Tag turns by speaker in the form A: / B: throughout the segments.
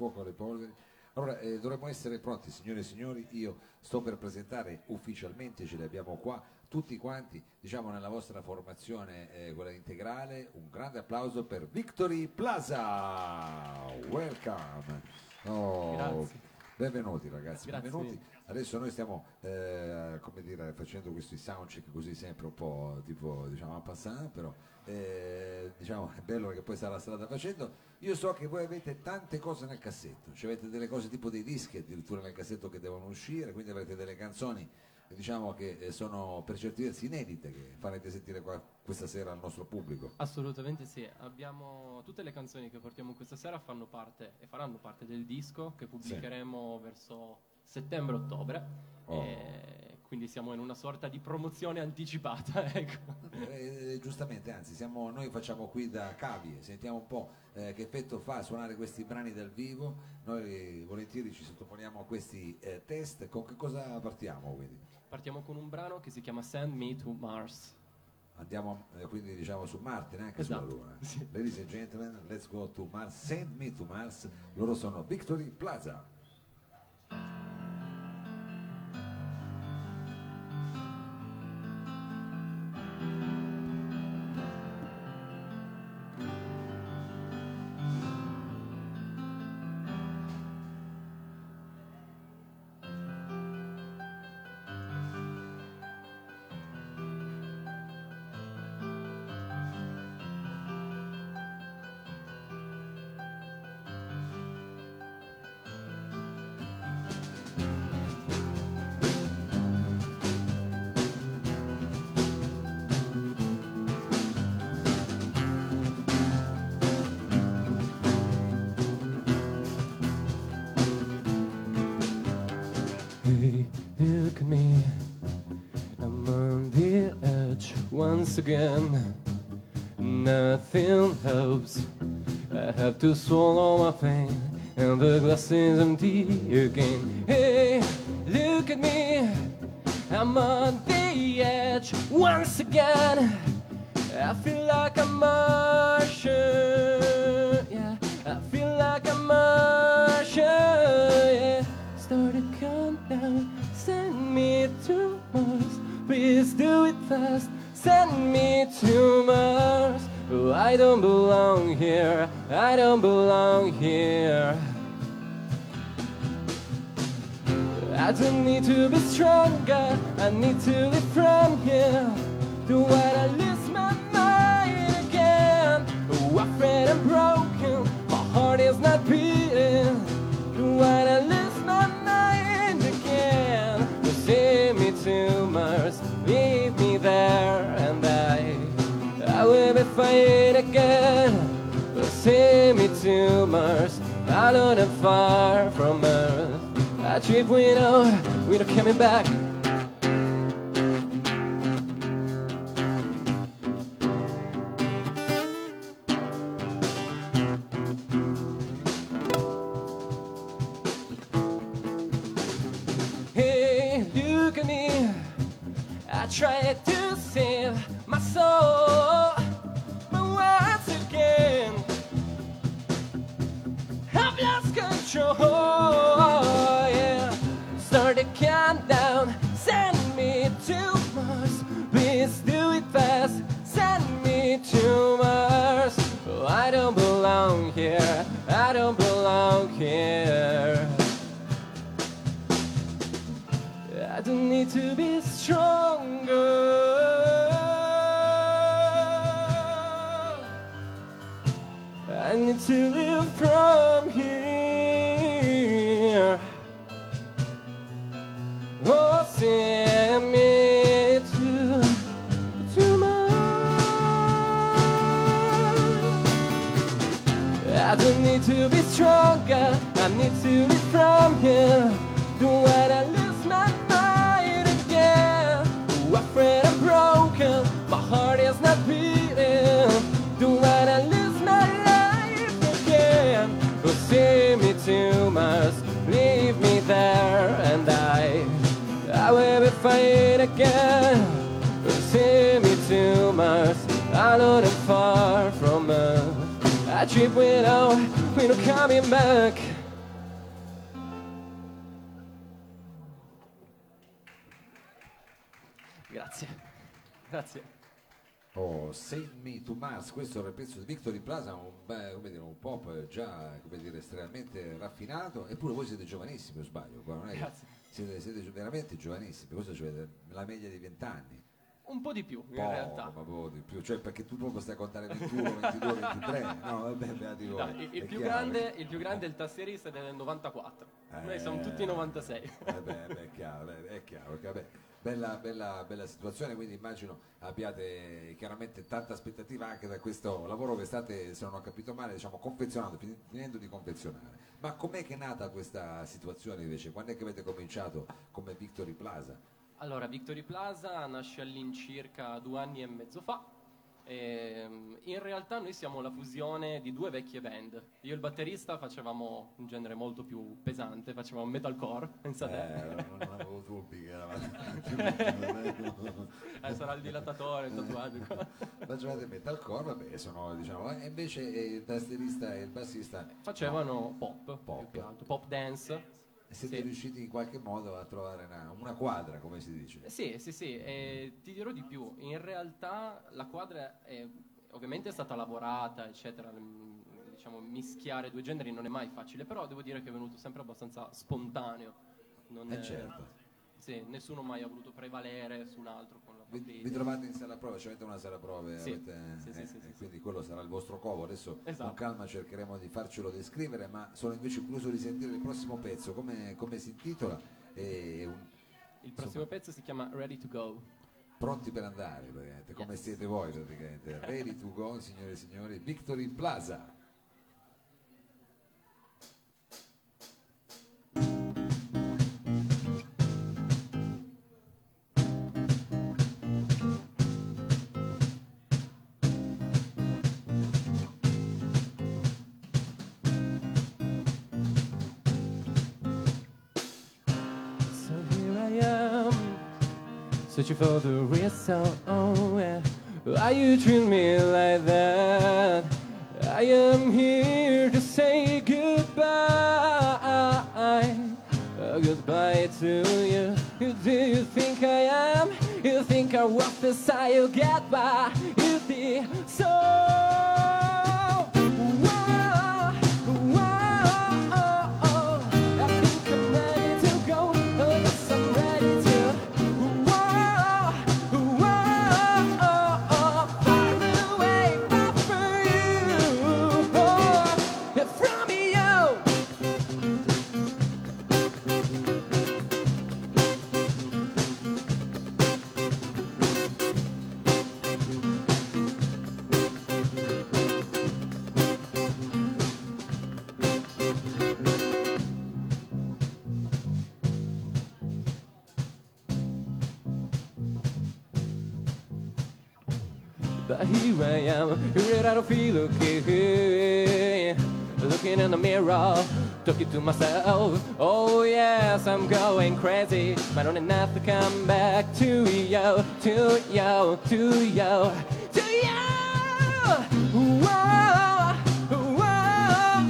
A: fuoco alle polveri. Allora, eh, dovremmo essere pronti, signore e signori. Io sto per presentare ufficialmente, ce li abbiamo qua tutti quanti, diciamo nella vostra formazione, eh, quella integrale. Un grande applauso per Victory Plaza. Welcome. Oh, benvenuti ragazzi,
B: Grazie
A: benvenuti. Adesso noi stiamo eh, come dire, facendo questi soundcheck così sempre un po' tipo diciamo a passare, però eh, diciamo è bello perché poi sta la strada facendo. Io so che voi avete tante cose nel cassetto, cioè avete delle cose tipo dei dischi addirittura nel cassetto che devono uscire, quindi avrete delle canzoni diciamo che eh, sono per certi versi inedite che farete sentire qua questa sera al nostro pubblico.
B: Assolutamente sì, abbiamo tutte le canzoni che portiamo questa sera fanno parte e faranno parte del disco che pubblicheremo verso settembre-ottobre.
A: Oh.
B: E quindi siamo in una sorta di promozione anticipata, ecco.
A: Eh, giustamente, anzi, siamo, noi facciamo qui da cavie, sentiamo un po' eh, che effetto fa suonare questi brani dal vivo. Noi volentieri ci sottoponiamo a questi eh, test. Con che cosa partiamo? Quindi?
B: Partiamo con un brano che si chiama Send Me to Mars.
A: Andiamo eh, quindi diciamo su Marte, neanche
B: Esatto,
A: sulla Luna.
B: sì.
A: Ladies and gentlemen, let's go to Mars. Send me to Mars. Loro sono Victory Plaza.
B: Once again. Nothing helps. I have to swallow my pain, and the glass is empty again. Hey, look at me. I'm on the edge once again. I feel like a Martian. Yeah, I feel like a Martian. Yeah, start a countdown. Send me to Mars. Please do it fast. Send me to Mars. I don't belong here. I don't belong here. I don't need to be stronger. I need to live from here. Do what I lose my mind again. Oh, afraid I'm broken. My heart is not beating. Alone and far from Earth. I trip we know we're not coming back. A countdown. Send me to Mars. Please do it fast. Send me to Mars. Oh, I don't belong here. I don't belong here. I don't need to be stronger. I need to live from Do what I lose my mind again. Oh, afraid I'm broken. My heart is not beating. Do what I lose my life again. Oh, see me to Mars. Leave me there and I. I will be fine again. Oh, see me to Mars. Alone and far from Earth. I trip without, we're not coming back.
A: Send Me to Mars, questo era il pezzo di Victory Plaza, un, beh, come dire, un pop già come dire, estremamente raffinato, eppure voi siete giovanissimi, o sbaglio? Qua siete, siete veramente giovanissimi, cosa avete? La media di 20 anni?
B: Un po' di più, in
A: Poco,
B: realtà.
A: ma poco di più, cioè perché tu proprio stai a contare 21, 22, 23, no vabbè, beati voi.
B: No, il, più
A: chiaro
B: grande, il più grande è il tastierista ed è del 94. Noi siamo
A: Eh.
B: tutti 96.
A: Eh beh, beh, è chiaro, eh, è chiaro. vabbè, bella, bella, bella situazione, quindi immagino abbiate chiaramente tanta aspettativa anche da questo lavoro che state, se non ho capito male, diciamo, confezionando, fin- finendo di confezionare. Ma com'è che è nata questa situazione invece? Quando è che avete cominciato come Victory Plaza?
B: Allora, Victory Plaza nasce all'incirca due anni e mezzo fa. Ehm, in realtà noi siamo la fusione di due vecchie band. Io e il batterista facevamo un genere molto più pesante, facevamo metalcore, pensate.
A: Eh, non, avevo dubbi che eravate...
B: Eh, sarà il dilatatore, il tatuaggio.
A: Facevate metalcore, vabbè, sono, diciamo, e invece il tastierista e il bassista
B: Facevano pop,
A: Pop.
B: altro, pop dance.
A: Siete
B: Sì.
A: riusciti in qualche modo a trovare una, una quadra, come si dice.
B: Eh, Sì, sì, sì, e ti dirò di più. In realtà la quadra è, ovviamente è stata lavorata, eccetera. mm, Diciamo, mischiare due generi non è mai facile, però devo dire che è venuto sempre abbastanza spontaneo. Non
A: Eh
B: è-
A: certo.
B: Sì, nessuno mai ha voluto prevalere su un altro
A: Vi, vi trovate in sala prove, cioè avete una sala prove,
B: Sì.
A: avete-
B: Sì, sì,
A: eh, e quindi quello sarà il vostro covo. Adesso
B: Esatto.
A: con calma cercheremo di farcelo descrivere, ma sono invece curioso di sentire il prossimo pezzo, come, come si intitola e un-
B: Il prossimo pezzo si chiama Ready to Go.
A: pronti per andare, praticamente, come
B: Yes.
A: siete voi praticamente. Ready to go, signore e signori, Victory Plaza.
B: Searching for the real sound. Oh, yeah. Why you treat me like that? I am here to say goodbye. Uh, goodbye to you. Who do you think I am? You think I walk the side you get by? You think so? But here I am, here I don't feel okay. Looking in the mirror, talking to myself. Oh yes, I'm going crazy. But I don't enough to come back to you, to you, to you, to you. Whoa, whoa,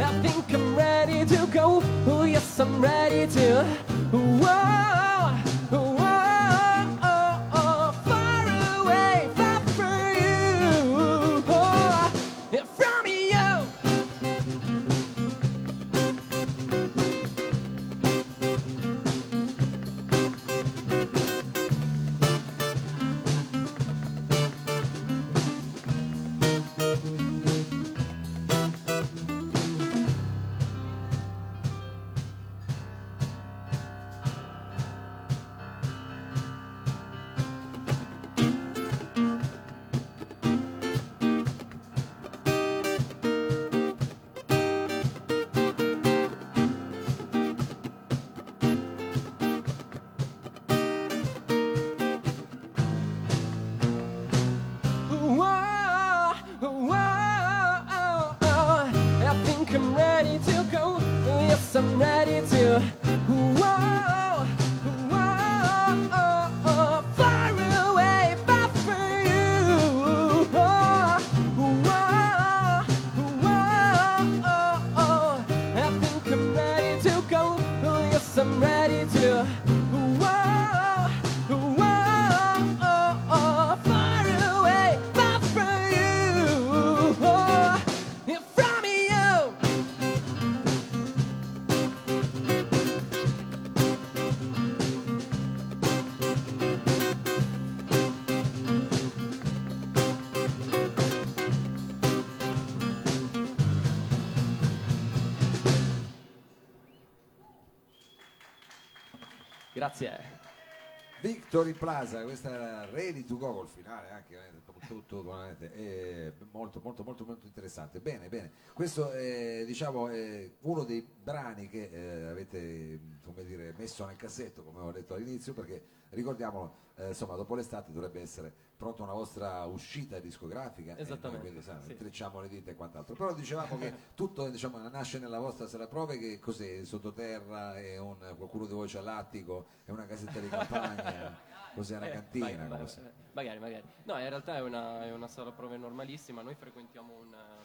B: I think I'm ready to go. Oh yes, I'm ready to. Whoa,
A: Victory Plaza, questa ready to go col finale anche eh, tutto, veramente, molto molto molto molto interessante. Bene, bene. Questo è diciamo è uno dei brani che eh, avete come dire, messo nel cassetto, come ho detto all'inizio, perché ricordiamolo, eh, insomma, dopo l'estate dovrebbe essere pronta una vostra uscita discografica
B: Esattamente,
A: quindi sai,
B: sì.
A: intrecciamo le dita e quant'altro però dicevamo che tutto diciamo, nasce nella vostra sala prove che cos'è sottoterra è un, qualcuno di voi c'ha l'attico è una casetta di campagna cos'è una
B: Eh,
A: cantina
B: mag-
A: cos'è?
B: magari, magari. No, in realtà è una, è una sala prove normalissima. Noi frequentiamo un, ehm,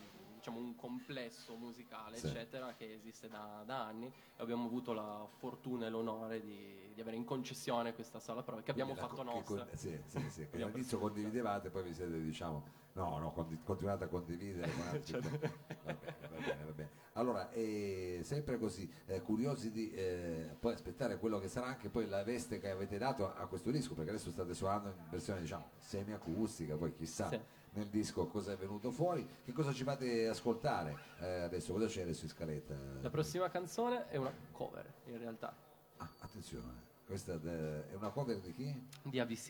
B: diciamo, un complesso musicale,
A: Sì.
B: eccetera, che esiste da, da anni. E abbiamo avuto la fortuna e l'onore di, di avere in concessione questa sala prove che abbiamo
A: Quindi
B: fatto
A: co-
B: nostra.
A: con- sì, sì, sì, che all'inizio condividevate poi vi siete diciamo no no condi- continuate a condividere con altri
B: Certo.
A: va bene va bene, va bene. allora eh, sempre così eh, curiosi di eh, poi aspettare quello che sarà anche poi la veste che avete dato a questo disco perché adesso state suonando in versione diciamo semiacustica poi chissà
B: Sì.
A: Nel disco cosa è venuto fuori che cosa ci fate ascoltare eh, adesso cosa c'è adesso in scaletta
B: La prossima canzone è una cover, in realtà,
A: Ah, attenzione questa eh, è una cover di chi?
B: di ABC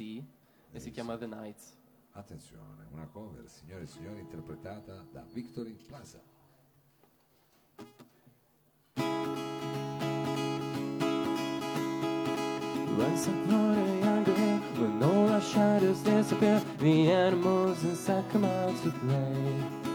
B: e si chiama The Nights.
A: Attenzione, una cover, signore e signori, interpretata da Victory Plaza.
B: Once upon shadows disappear, the animals inside come out to play.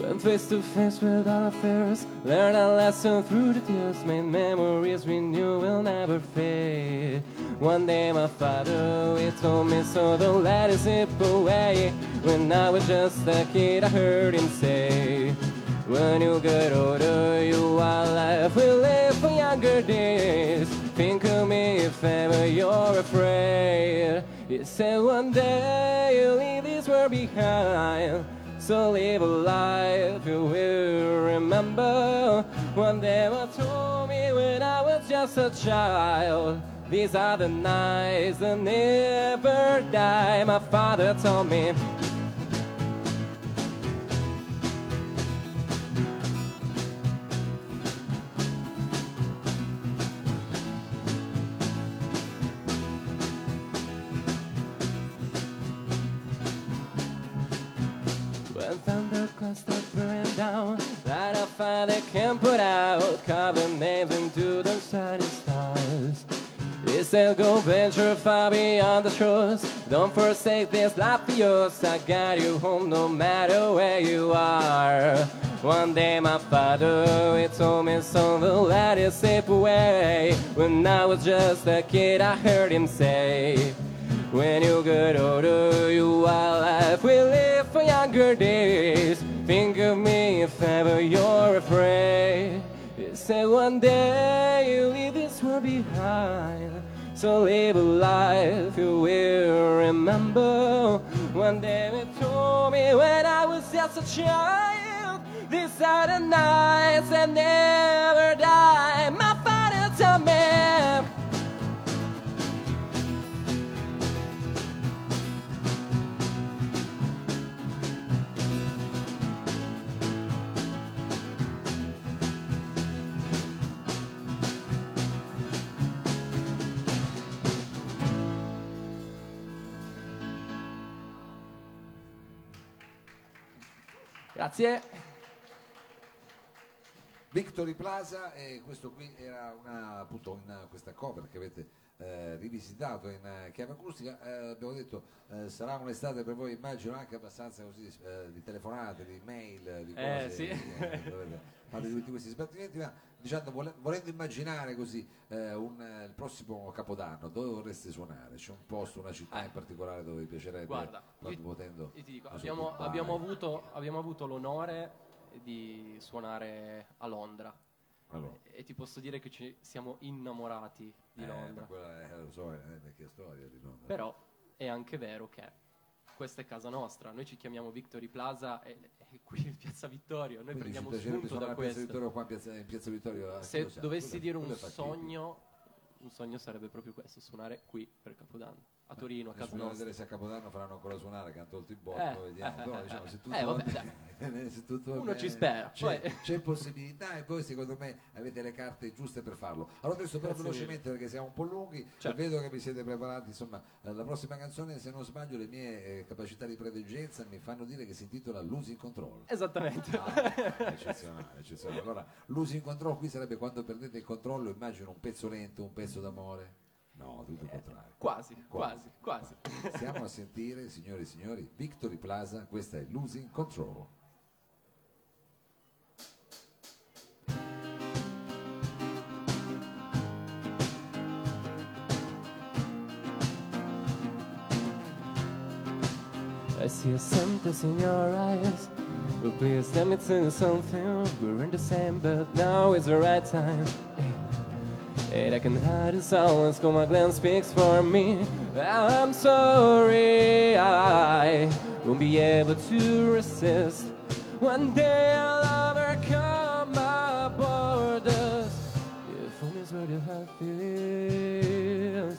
B: When face to face with our fears, learn a lesson through the tears, made memories we knew will never fade. One day my father, he told me so, don't let it slip away. When I was just a kid, I heard him say, When you get older, you are life will live for younger days. Think of me if ever you're afraid. He said one day you'll leave this world behind. So live a life you will remember. One day you told me when I was just a child. These are the nights that never die. My father told me. Put out, cover names into the shining stars. Said, Go venture far beyond the shores. Don't forsake this life of yours. I guide you home no matter where you are. One day, my father, he told me, Son, don't let it slip away. When I was just a kid, I heard him say, when you get older, you are life will live for younger days. Think of me if ever you're. Say one day you leave this world behind. So live a life you will remember. One day you told me when I was just a child. These are the nights that never die. My Grazie.
A: Victory Plaza e questo qui era una, appunto una- questa cover che avete eh, rivisitato in eh, chiave acustica. Eh, abbiamo detto eh, sarà un'estate per voi immagino anche abbastanza così di telefonate, di mail, di cose.
B: Eh, sì.
A: dovete fare tutti questi sbattimenti, ma diciamo, vole- volendo immaginare così un, il prossimo capodanno, dove vorreste suonare? C'è un posto, una città in particolare dove vi piacerebbe,
B: Guarda, io-
A: potendo
B: Io ti dico, abbiamo, abbiamo avuto, abbiamo avuto l'onore di suonare a Londra
A: Allora.
B: e ti posso dire che ci siamo innamorati di
A: Eh,
B: Londra.
A: quella è, lo so, è una vecchia storia di Londra.
B: Però è anche vero che questa è casa nostra, noi ci chiamiamo Victory Plaza e, e qui Piazza Vittorio, noi
A: Quindi
B: prendiamo spunto da questo.
A: Vittorio qua Piazza, Piazza Vittorio
B: Se dovessi dire un
A: Quello è facchino.
B: sogno, un sogno sarebbe proprio questo, suonare qui per Capodanno. A Torino, a casa nostra.
A: vedere se a Capodanno faranno ancora suonare, che hanno tolto il botto,
B: Eh.
A: vediamo. Però diciamo, se tutto
B: Eh,
A: va
B: vabbè,
A: bene, se tutto
B: Uno
A: bene,
B: ci spera,
A: C'è,
B: poi-
A: c'è possibilità e voi secondo me avete le carte giuste per farlo. Allora adesso però velocemente perché siamo un po' lunghi,
B: Certo.
A: vedo che vi siete preparati, insomma, eh, la prossima canzone, se non sbaglio, le mie eh, capacità di preveggenza mi fanno dire che si intitola Losing Control.
B: Esattamente.
A: Ah, eccezionale, eccezionale. Allora, losing control qui sarebbe quando perdete il controllo, immagino un pezzo lento, un pezzo d'amore. No, tutto il contrario.
B: Quasi, quasi, quasi.
A: Stiamo a sentire, signori e signori, Victory Plaza, questa è Losing Control.
B: I see a sentence in your eyes. But please let me tell you something. We're in the same, but now is the right time. I can hide in silence, cause my glance speaks for me. I'm sorry, I won't be able to resist. One day I'll overcome my borders. If only is where the heart is.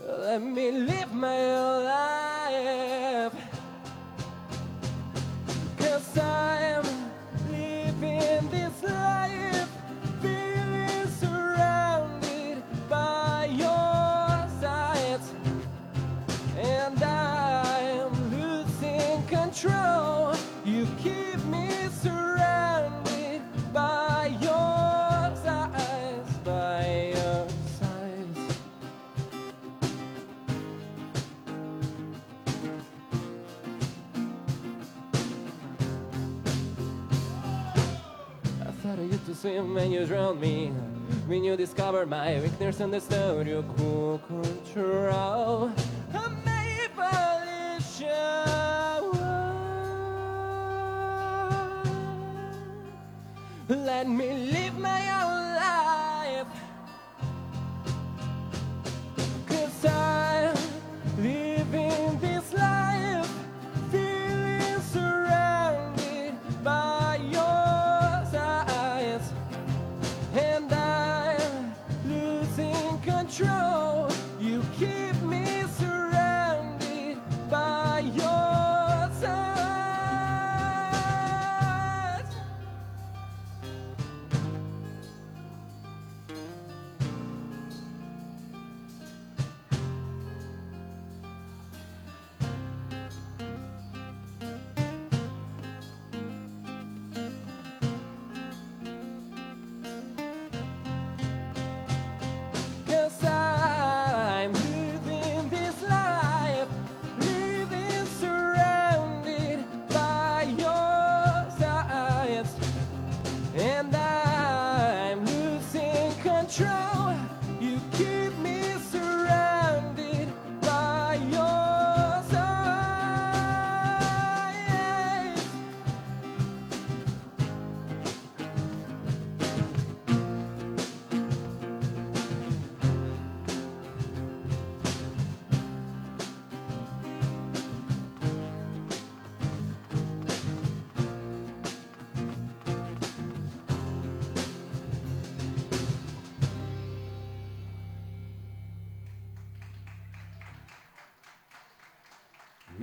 B: Let me live my life. When you drowned me. When you discovered my weakness and understood you could control. A manipulation. Let me live my own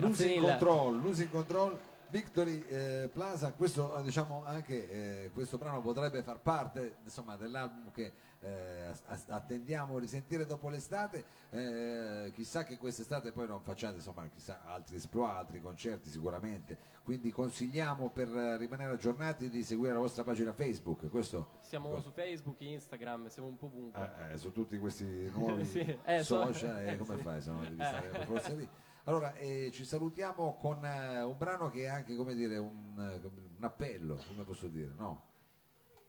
B: Losing. Control, Losing Control,
A: Victory eh, Plaza, questo eh, diciamo anche eh, questo brano potrebbe far parte insomma dell'album che eh, attendiamo di sentire dopo l'estate, eh, chissà che quest'estate poi non facciate insomma chissà altri esploit, altri concerti sicuramente, quindi consigliamo per eh, rimanere aggiornati di seguire la vostra pagina Facebook, questo
B: Siamo su Facebook, Instagram, siamo un po' ovunque.
A: su tutti questi nuovi
B: Sì, so-
A: social, eh, come
B: sì.
A: fai se devi stare forza lì? Allora, eh, ci salutiamo con eh, un brano che è anche, come dire, un, eh, un appello, come posso dire, no?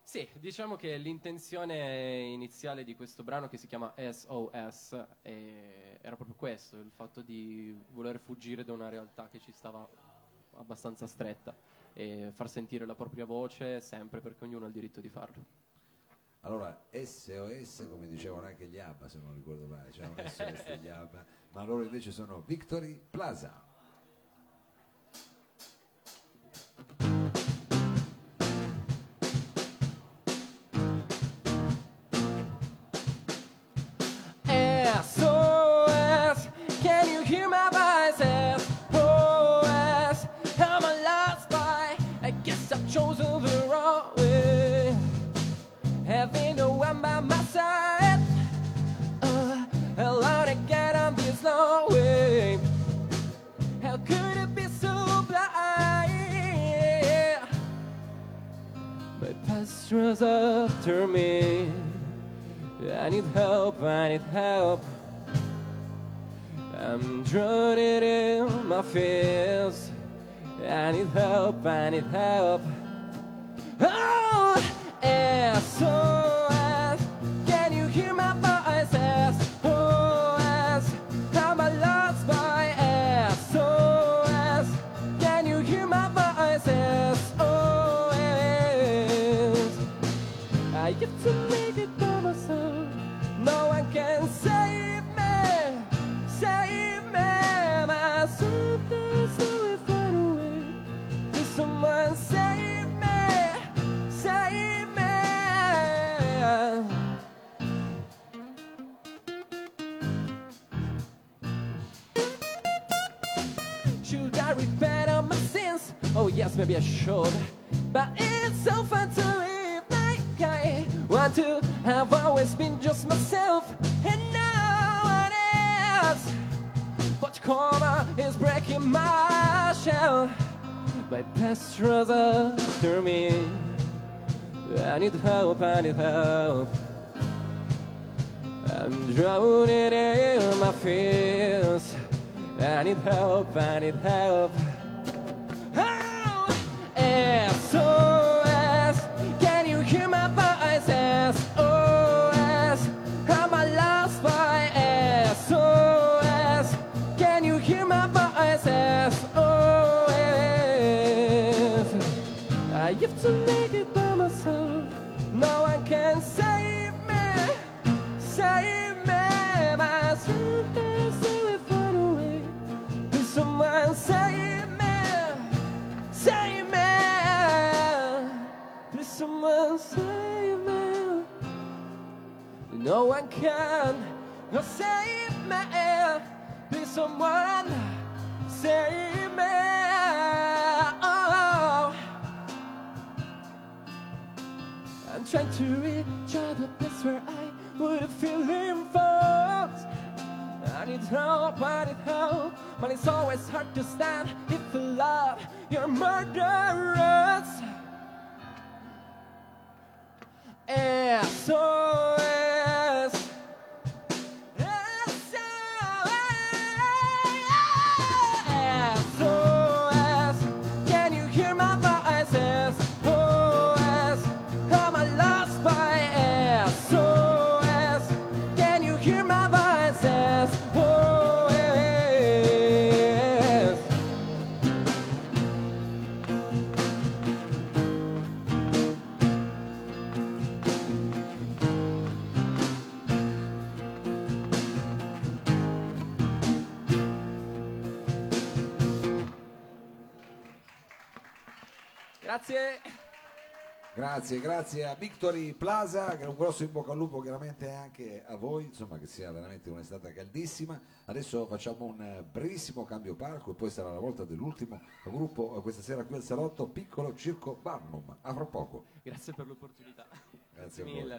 B: Sì, diciamo che l'intenzione iniziale di questo brano che si chiama SOS eh, era proprio questo, il fatto di voler fuggire da una realtà che ci stava abbastanza stretta e far sentire la propria voce sempre perché ognuno ha il diritto di farlo.
A: Allora, SOS, come dicevano anche gli ABBA, se non ricordo male, c'erano SOS degli ABBA, ma loro invece sono Victory Plaza.
B: Runs after me. I need help, I need help. I'm drowning in my fears. I need help, I need help. I have to make it by myself. No one can save me, save me. There's no way far away. Can someone save me, save me? Should I repent on my sins? Oh yes, maybe I should. But it's so fun to to. Have always been just myself and no one else. But karma is breaking my shell. My past runs after me. I need help, I need help. I'm drowning in my fears. I need help, I need help. Oh, SOS, make it by myself. No one can save me, save me. Myself is so far away. Please someone save me, save me. Please someone save me. No one can save me. Please someone save Trying to reach out the place where I would feel involved. I need help, I need help, but it's always hard to stand if you love your murderers. SOS. Grazie,
A: grazie a Victory Plaza, che è un grosso in bocca al lupo chiaramente anche a voi, insomma che sia veramente un'estate caldissima. Adesso facciamo un brevissimo cambio palco e poi sarà la volta dell'ultimo gruppo eh, questa sera qui al Salotto, Piccolo Circo Barnum. A fra poco.
B: Grazie per l'opportunità.
A: Grazie voi.
B: mille.